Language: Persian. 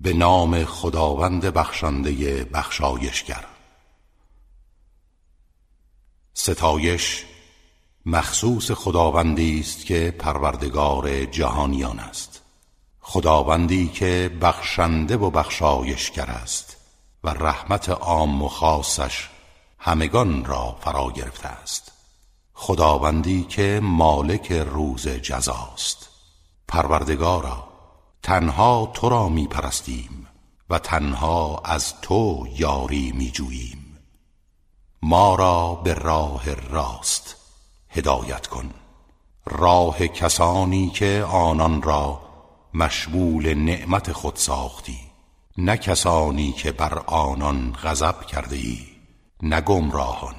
به نام خداوند بخشنده بخشایشگر. ستایش مخصوص خداوندی است که پروردگار جهانیان است. خداوندی که بخشنده و بخشایشگر است و رحمت عام و خاصش همگان را فرا گرفته است. خداوندی که مالک روز جزاست. پروردگارا تنها تو را می پرستیم و تنها از تو یاری می جوییم ما را به راه راست هدایت کن. راه کسانی که آنان را مشمول نعمت خود ساختی. نه کسانی که بر آنان غضب کرده ای نه گمراهان.